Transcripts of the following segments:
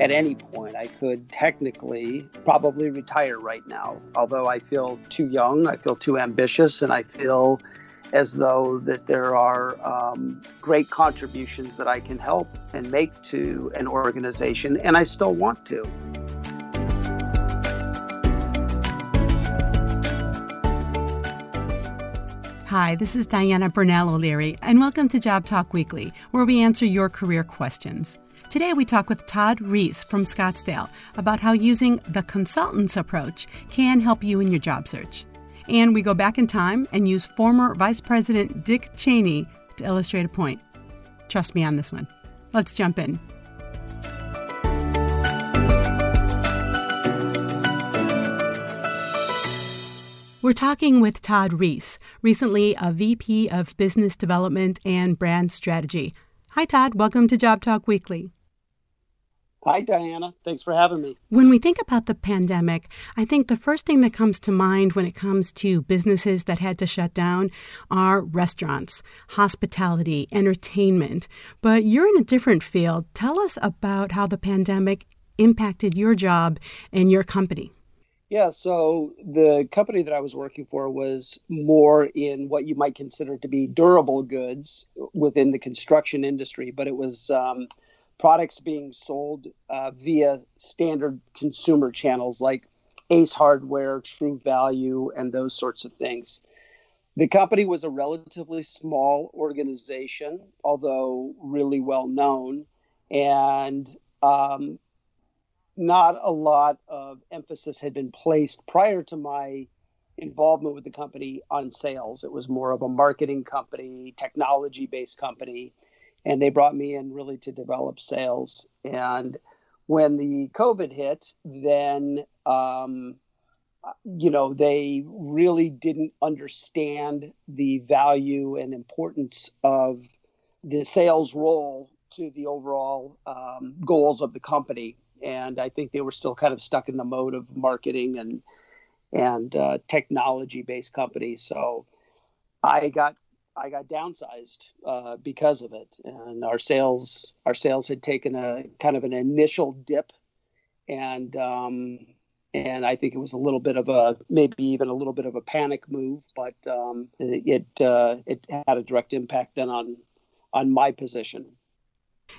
at any point. I could technically probably retire right now, although I feel too young, I feel too ambitious, and I feel as though that there are um, great contributions that I can help and make to an organization, and I still want to. Hi, this is Diana Bernal O'Leary, and welcome to Job Talk Weekly, where we answer your career questions. Today, we talk with Todd Reese from Scottsdale about how using the consultant's approach can help you in your job search. And we go back in time and use former Vice President Dick Cheney to illustrate a point. Trust me on this one. Let's jump in. We're talking with Todd Reese, recently a VP of Business Development and Brand Strategy. Hi, Todd. Welcome to Job Talk Weekly. Hi, Diana. Thanks for having me. When we think about the pandemic, I think the first thing that comes to mind when it comes to businesses that had to shut down are restaurants, hospitality, entertainment. But you're in a different field. Tell us about how the pandemic impacted your job and your company. Yeah, so the company that I was working for was more in what you might consider to be durable goods within the construction industry, but it was um, products being sold uh, via standard consumer channels like Ace Hardware, True Value, and those sorts of things. The company was a relatively small organization, although really well known, and um, not a lot of emphasis had been placed prior to my involvement with the company on sales. It was more of a marketing company, technology based company, and they brought me in really to develop sales. And when the COVID hit, then um, you know they really didn't understand the value and importance of the sales role to the overall um, goals of the company and I think they were still kind of stuck in the mode of marketing and and uh, technology based companies. So I got I got downsized uh, because of it, and our sales our sales had taken a kind of an initial dip, and um, and I think it was a little bit of a maybe even a little bit of a panic move, but um, it uh, it had a direct impact then on on my position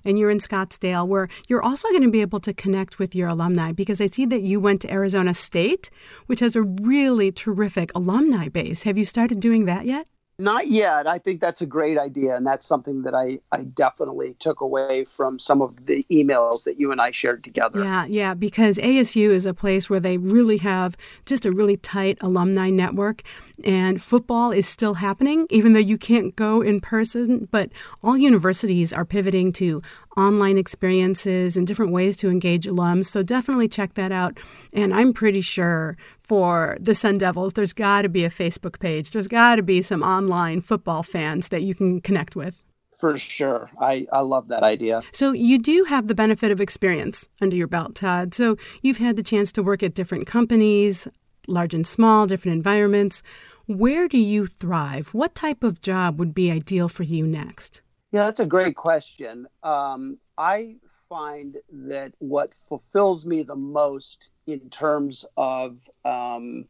and you're in Scottsdale, where you're also going to be able to connect with your alumni because I see that you went to Arizona State, which has a really terrific alumni base. Have you started doing that yet? Not yet. I think that's a great idea. And that's something that I, I definitely took away from some of the emails that you and I shared together. Yeah, yeah, because ASU is a place where they really have just a really tight alumni network. And football is still happening, even though you can't go in person. But all universities are pivoting to online experiences and different ways to engage alums. So definitely check that out. And I'm pretty sure for the Sun Devils, there's got to be a Facebook page. There's got to be some online football fans that you can connect with. For sure. I, I love that idea. So, you do have the benefit of experience under your belt, Todd. So, you've had the chance to work at different companies, large and small, different environments. Where do you thrive? What type of job would be ideal for you next? Yeah, that's a great question. Um, I find that what fulfills me the most in terms of um,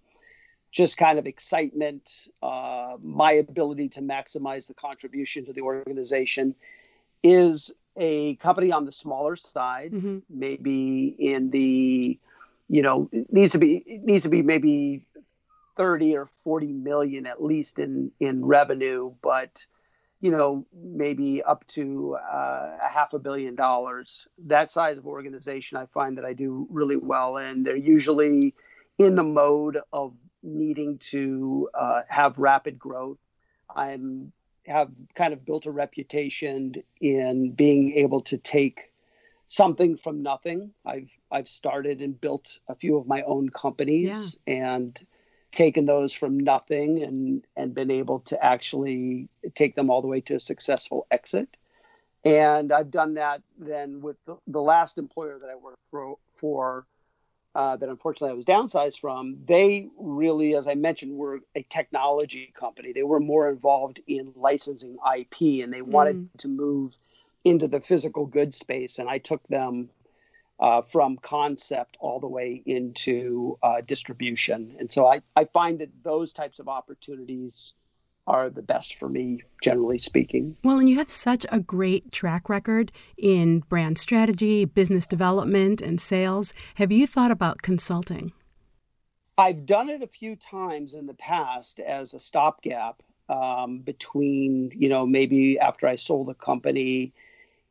just kind of excitement, uh, my ability to maximize the contribution to the organization is a company on the smaller side, mm-hmm. maybe in the, you know, it needs to be it needs to be maybe 30 or 40 million at least in in revenue, but you know, maybe up to uh, a half a billion dollars. That size of organization, I find that I do really well in. They're usually in the mode of needing to uh, have rapid growth. I'm have kind of built a reputation in being able to take something from nothing. I've I've started and built a few of my own companies yeah. and taken those from nothing and and been able to actually take them all the way to a successful exit. And i've done that then with the, the last employer that i worked for, for uh, that unfortunately i was downsized from. They really as i mentioned were a technology company. They were more involved in licensing ip and they wanted mm. to move into the physical goods space. And i took them uh, from concept all the way into uh, distribution. And so I, I find that those types of opportunities are the best for me, generally speaking. Well, and you have such a great track record in brand strategy, business development, and sales. Have you thought about consulting? I've done it a few times in the past as a stopgap um, between, you know, maybe after I sold a company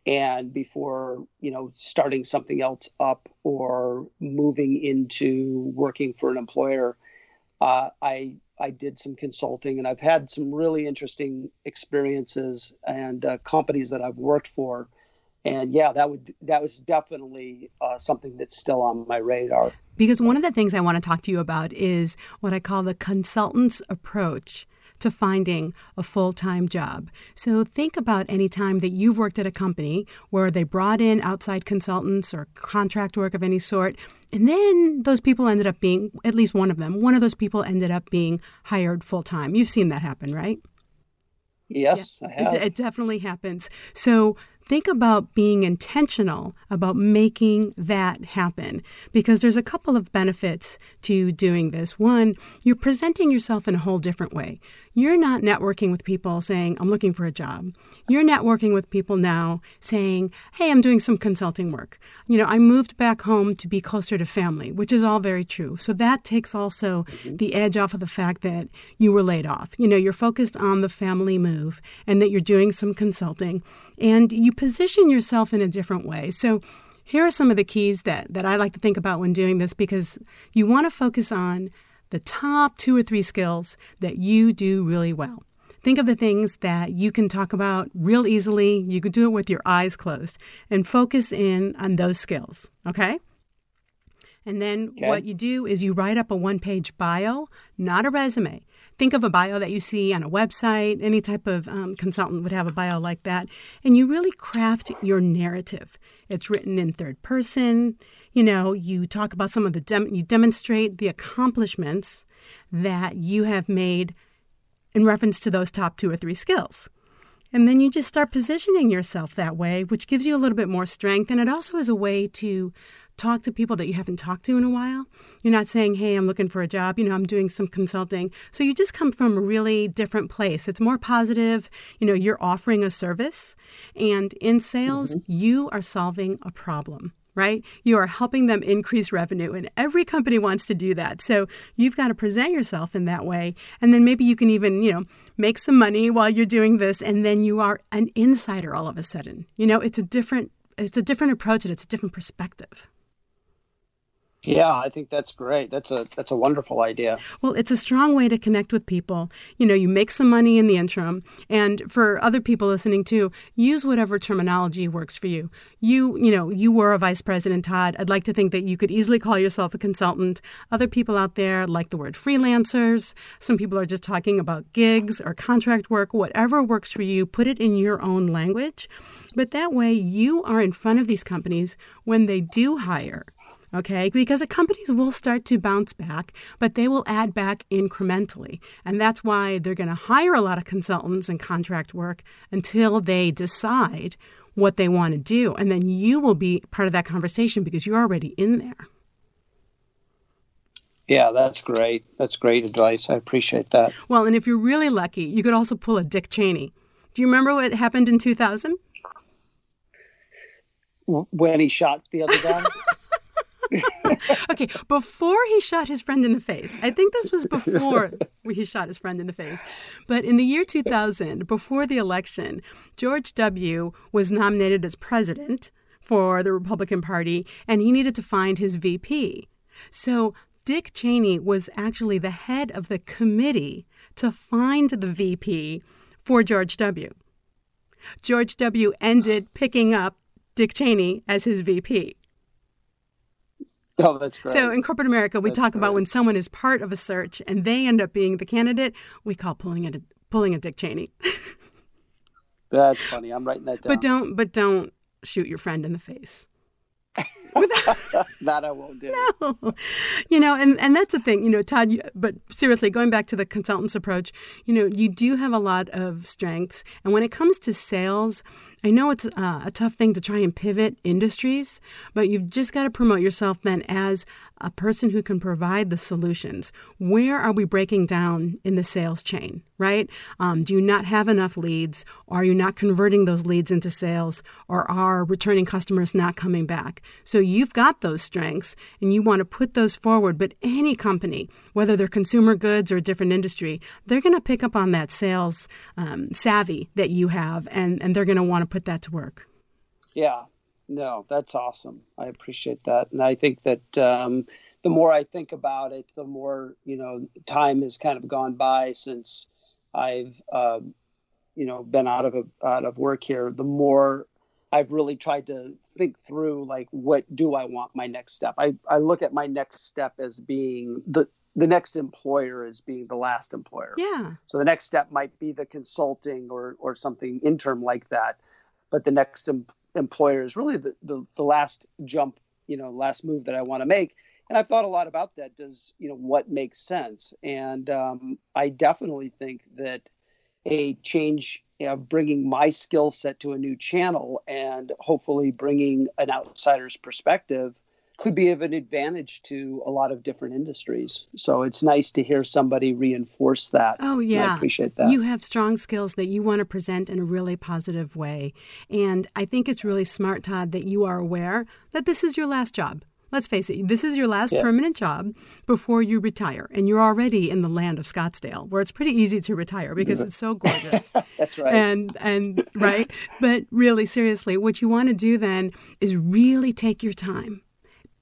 and before, you know, starting something else up or moving into working for an employer. Uh, I I did some consulting and I've had some really interesting experiences and uh, companies that I've worked for. And yeah, that would that was definitely uh, something that's still on my radar. Because one of the things I want to talk to you about is what I call the consultant's approach to finding a full time job. So think about any time that you've worked at a company where they brought in outside consultants or contract work of any sort. And then those people ended up being, at least one of them, one of those people ended up being hired full time. You've seen that happen, right? Yes, yeah, I have. It, it, definitely happens. So think about being intentional about making that happen because there's a couple of benefits to doing this. One, you're presenting yourself in a whole different way. You're not networking with people saying, I'm looking for a job. You're networking with people now saying, Hey, I'm doing some consulting work. You know, I moved back home to be closer to family, which is all very true. So that takes also the edge off of the fact that you were laid off. You know, you're focused on the family move and that you're doing some consulting and you position yourself in a different way. So here are some of the keys that, that I like to think about when doing this because you want to focus on the top two or three skills that you do really well. Think of the things that you can talk about real easily. You could do it with your eyes closed and focus in on those skills, okay? And then okay. what you do is you write up a one page bio, not a resume. Think of a bio that you see on a website. Any type of um, consultant would have a bio like that. And you really craft your narrative. It's written in third person. You know, you talk about some of the, dem- you demonstrate the accomplishments that you have made in reference to those top two or three skills. And then you just start positioning yourself that way, which gives you a little bit more strength. And it also is a way to talk to people that you haven't talked to in a while. You're not saying, hey, I'm looking for a job, you know, I'm doing some consulting. So you just come from a really different place. It's more positive. You know, you're offering a service. And in sales, mm-hmm. you are solving a problem right? You are helping them increase revenue, and every company wants to do that. So you've got to present yourself in that way. And then maybe you can even, you know, make some money while you're doing this, and then you are an insider all of a sudden. You know, it's a different it's a different approach and it's a different perspective. Yeah, I think that's great. That's a that's a wonderful idea. Well, it's a strong way to connect with people. You know, you make some money in the interim, and for other people listening too, use whatever terminology works for you. You, you know, you were a vice president, Todd. I'd like to think that you could easily call yourself a consultant. Other people out there like the word freelancers. Some people are just talking about gigs or contract work. Whatever works for you, put it in your own language. But that way, you are in front of these companies when they do hire okay? Because the companies will start to bounce back, but they will add back incrementally. And that's why they're going to hire a lot of consultants and contract work until they decide what they want to do. And then you will be part of that conversation because you're already in there. Yeah, that's great. That's great advice. I appreciate that. Well, and if you're really lucky, you could also pull a Dick Cheney. Do you remember what happened in 2000? When he shot the other guy? okay, before he shot his friend in the face, I think this was before he shot his friend in the face. But in the year 2000, before the election, George W. was nominated as president for the Republican Party, and he needed to find his VP. So Dick Cheney was actually the head of the committee to find the VP for George W. George W. ended picking up Dick Cheney as his VP. Oh, that's great. So in corporate America, we that's talk great. about when someone is part of a search and they end up being the candidate, we call pulling a pulling a Dick Cheney. that's funny. I'm writing that down. But don't but don't shoot your friend in the face. that I won't do. No. You know, and, and that's the thing, you know, Todd, you, but seriously, going back to the consultant's approach, you know, you do have a lot of strengths. And when it comes to sales, I know it's uh, a tough thing to try and pivot industries, but you've just got to promote yourself then as a person who can provide the solutions. Where are we breaking down in the sales chain, right? Um, do you not have enough leads? Are you not converting those leads into sales? Or are returning customers not coming back? So you've got those strengths and you want to put those forward. But any company, whether they're consumer goods or a different industry, they're going to pick up on that sales um, savvy that you have and, and they're going to want to put that to work. Yeah, no, that's awesome. I appreciate that. And I think that um, the more I think about it, the more, you know, time has kind of gone by since I've, uh, you know, been out of, a, out of work here, the more I've really tried to think through like what do I want my next step. I, I look at my next step as being the the next employer as being the last employer. Yeah. So the next step might be the consulting or or something interim like that, but the next em- employer is really the, the the last jump, you know, last move that I want to make. And I've thought a lot about that. Does you know what makes sense? And um, I definitely think that a change of bringing my skill set to a new channel and hopefully bringing an outsider's perspective could be of an advantage to a lot of different industries. So it's nice to hear somebody reinforce that. Oh, yeah. I appreciate that. You have strong skills that you want to present in a really positive way. And I think it's really smart, Todd, that you are aware that this is your last job. Let's face it, this is your last yeah. permanent job before you retire. And you're already in the land of Scottsdale, where it's pretty easy to retire because it's so gorgeous. That's right. And and right. but really seriously, what you want to do then is really take your time.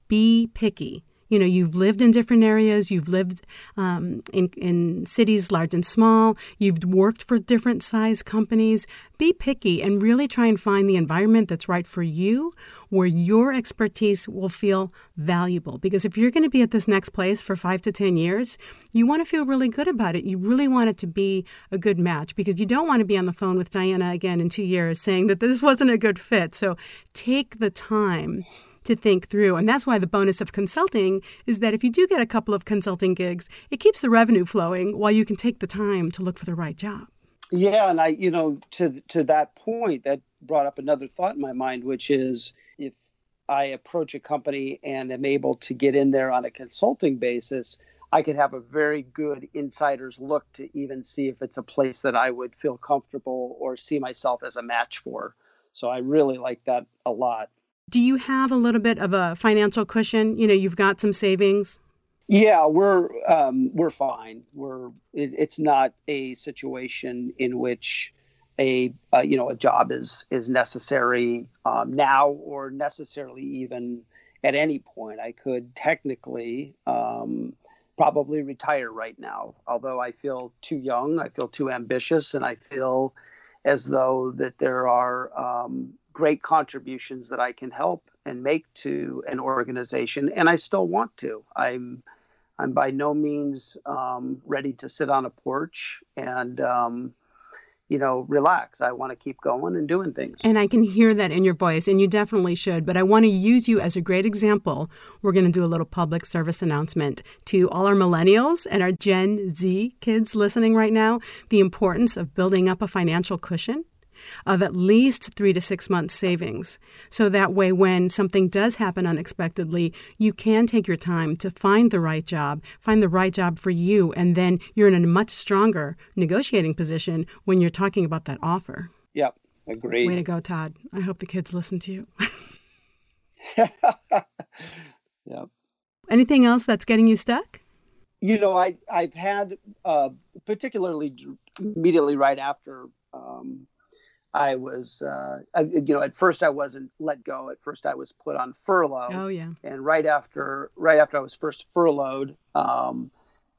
Be picky. You know you've lived in different areas you've lived um, in, in cities large and small you've worked for different size companies. Be picky and really try and find the environment that's right for you where your expertise will feel valuable. Because if you're going to be at this next place for five to ten years you want to feel really good about it. You really want it to be a good match because you don't want to be on the phone with diana again in two years saying that this wasn't a good fit. So take the time to think through. And that's why the bonus of consulting is that if you do get a couple of consulting gigs, it keeps the revenue flowing while you can take the time to look for the right job. Yeah, and I, you know, to to that point, that brought up another thought in my mind, which is if I approach a company and am able to get in there on a consulting basis, I could have a very good insider's look to even see if it's a place that I would feel comfortable or see myself as a match for. So I really like that a lot. Do you have a little bit of a financial cushion? You know, you've got some savings. Yeah, we're um, we're fine. We're it, it's not a situation in which a uh, you know a job is is necessary um, now or necessarily even at any point. I could technically um, probably retire right now, although I feel too young. I feel too ambitious, and I feel as though that there are um, great contributions that I can help and make to an organization, and I still want to. I'm I'm by no means um, ready to sit on a porch and um, you know, relax. I want to keep going and doing things. And I can hear that in your voice, and you definitely should. But I want to use you as a great example. We're going to do a little public service announcement to all our millennials and our Gen Z kids listening right now the importance of building up a financial cushion of at least three to six months savings. So that way, when something does happen unexpectedly, you can take your time to find the right job, find the right job for you, and then you're in a much stronger negotiating position when you're talking about that offer. Yep, agreed. Way to go, Todd. I hope the kids listen to you. yep. Anything else that's getting you stuck? You know, I I've had uh, particularly immediately right after um, I was, uh, I, you know, at first I wasn't let go. At first I was put on furlough. Oh yeah. And right after, right after I was first furloughed, um,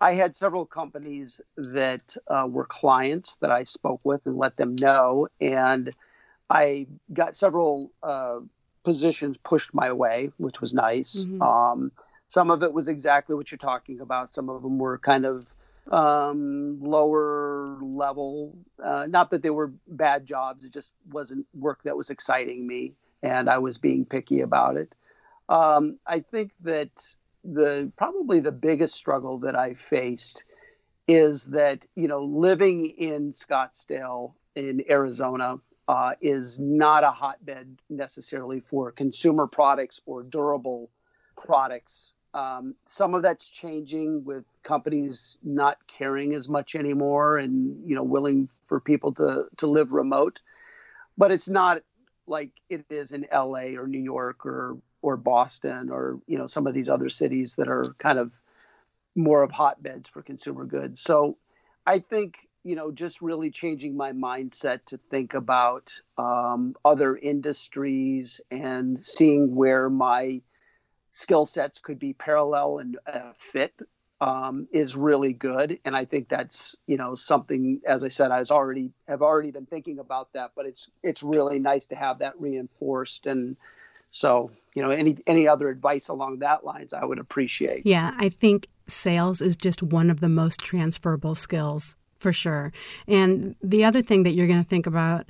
I had several companies that uh, were clients that I spoke with and let them know, and I got several uh, positions pushed my way, which was nice. Mm-hmm. Um, some of it was exactly what you're talking about. Some of them were kind of um, lower level. Uh, not that they were bad jobs; it just wasn't work that was exciting me, and I was being picky about it. Um, I think that the probably the biggest struggle that I faced is that you know living in Scottsdale in Arizona uh, is not a hotbed necessarily for consumer products or durable products. Um, some of that's changing with companies not caring as much anymore and you know willing for people to to live remote but it's not like it is in LA or New York or or Boston or you know some of these other cities that are kind of more of hotbeds for consumer goods. So I think you know just really changing my mindset to think about um, other industries and seeing where my skill sets could be parallel and uh, fit um, is really good, and I think that's you know something. As I said, I was already have already been thinking about that, but it's it's really nice to have that reinforced. And so you know, any any other advice along that lines, I would appreciate. Yeah, I think sales is just one of the most transferable skills for sure. And the other thing that you're going to think about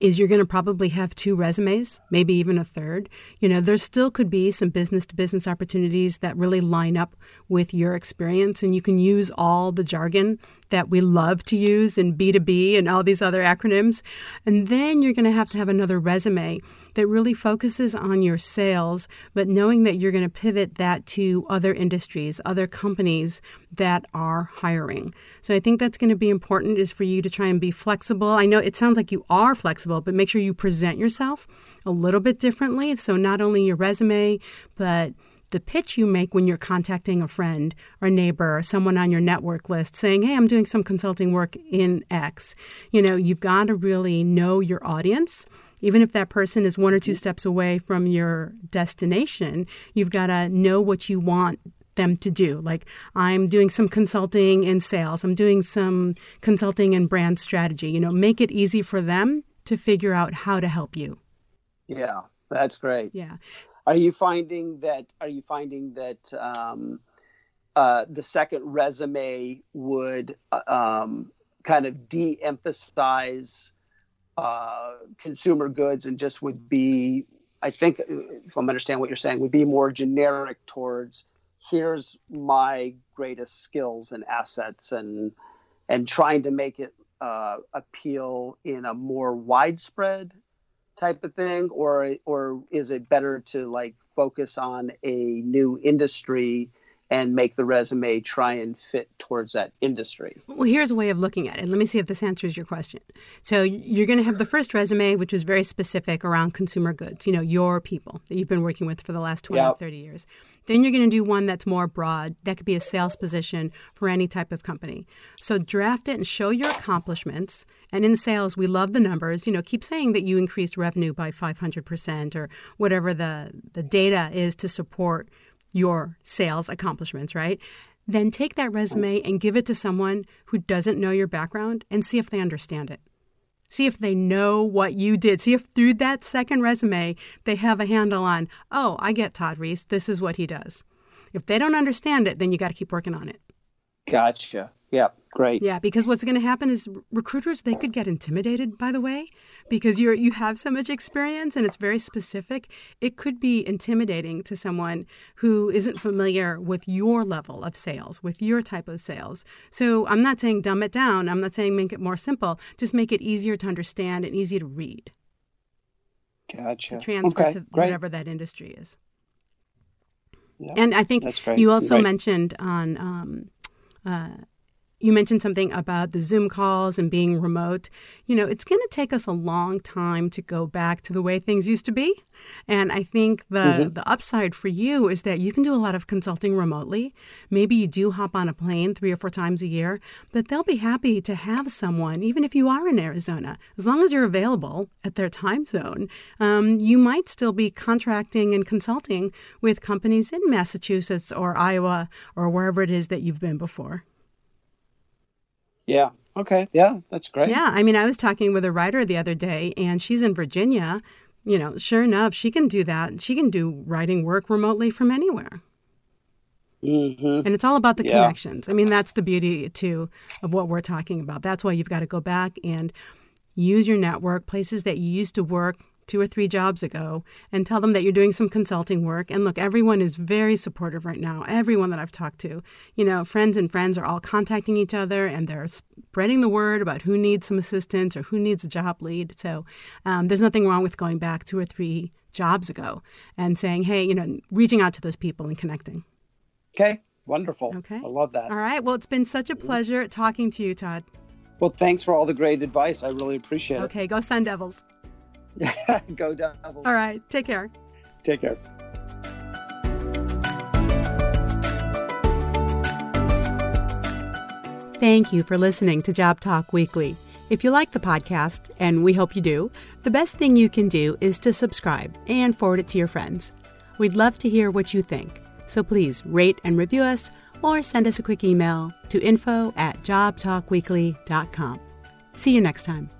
is you're going to probably have two resumes, maybe even a third. You know, there still could be some business to business opportunities that really line up with your experience, and you can use all the jargon that we love to use in B2B and all these other acronyms. And then you're going to have to have another resume that really focuses on your sales, but knowing that you're going to pivot that to other industries, other companies that are hiring. So I think that's going to be important is for you to try and be flexible. I know it sounds like you are flexible, but make sure you present yourself a little bit differently. So not only your resume, but the pitch you make when you're contacting a friend or neighbor or someone on your network list saying, Hey, I'm doing some consulting work in X. You know, you've got to really know your audience even if that person is one or two steps away from your destination, you've got to know what you want them to do. Like, I'm doing some consulting in sales, I'm doing some consulting in brand strategy. You know, make it easy for them to figure out how to help you. Yeah, that's great. Yeah. Are you finding that? Are you finding that um, uh, the second resume would uh, um, kind of de-emphasize uh, consumer goods and just would be, I think, if I'm understanding what you're saying, would be more generic towards here's my greatest skills and assets and and trying to make it uh, appeal in a more widespread type of thing or or is it better to like focus on a new industry and make the resume try and fit towards that industry. Well, here's a way of looking at it. Let me see if this answers your question. So, you're going to have the first resume, which is very specific around consumer goods, you know, your people that you've been working with for the last 20, yep. 30 years. Then you're going to do one that's more broad. That could be a sales position for any type of company. So, draft it and show your accomplishments. And in sales, we love the numbers. You know, keep saying that you increased revenue by 500% or whatever the, the data is to support your sales accomplishments, right? Then take that resume and give it to someone who doesn't know your background and see if they understand it. See if they know what you did. See if through that second resume they have a handle on, oh, I get Todd Reese. This is what he does. If they don't understand it, then you got to keep working on it. Gotcha. Yeah, great. Yeah, because what's going to happen is recruiters they could get intimidated. By the way, because you're you have so much experience and it's very specific. It could be intimidating to someone who isn't familiar with your level of sales, with your type of sales. So I'm not saying dumb it down. I'm not saying make it more simple. Just make it easier to understand and easy to read. Gotcha. To transfer okay, to great. whatever that industry is. and I think you also mentioned on. Um, uh, you mentioned something about the Zoom calls and being remote. You know, it's going to take us a long time to go back to the way things used to be. And I think the, mm-hmm. the upside for you is that you can do a lot of consulting remotely. Maybe you do hop on a plane three or four times a year, but they'll be happy to have someone, even if you are in Arizona, as long as you're available at their time zone. Um, you might still be contracting and consulting with companies in Massachusetts or Iowa or wherever it is that you've been before. Yeah. Okay. Yeah, that's great. Yeah. I mean, I was talking with a writer the other day, and she's in Virginia. You know, sure enough, she can do that. She can do writing work remotely from anywhere. Mm-hmm. And it's all about the yeah. connections. I mean, that's the beauty, too, of what we're talking about. That's why you've got to go back and use your network, places that you used to work two or three jobs ago and tell them that you're doing some consulting work. And look, everyone is very supportive right now. Everyone that I've talked to, you know, friends and friends are all contacting each other and they're spreading the word about who needs some assistance or who needs a job lead. So um, there's nothing wrong with going back two or three jobs ago and saying, hey, you know, reaching out to those people and connecting. Okay, wonderful. Okay. I love that. All right. Well, it's been such a pleasure talking to you, Todd. Well, thanks for all the great advice. I really appreciate it. Okay, go Sun Devils. go Devils. All right, take care. Take care. Thank you for listening to Job Talk Weekly. If you like the podcast, and we hope you do, the best thing you can do is to subscribe and forward it to your friends. We'd love to hear what you think, so please rate and review us or send us a quick email to info at jobtalkweekly.com. See you next time.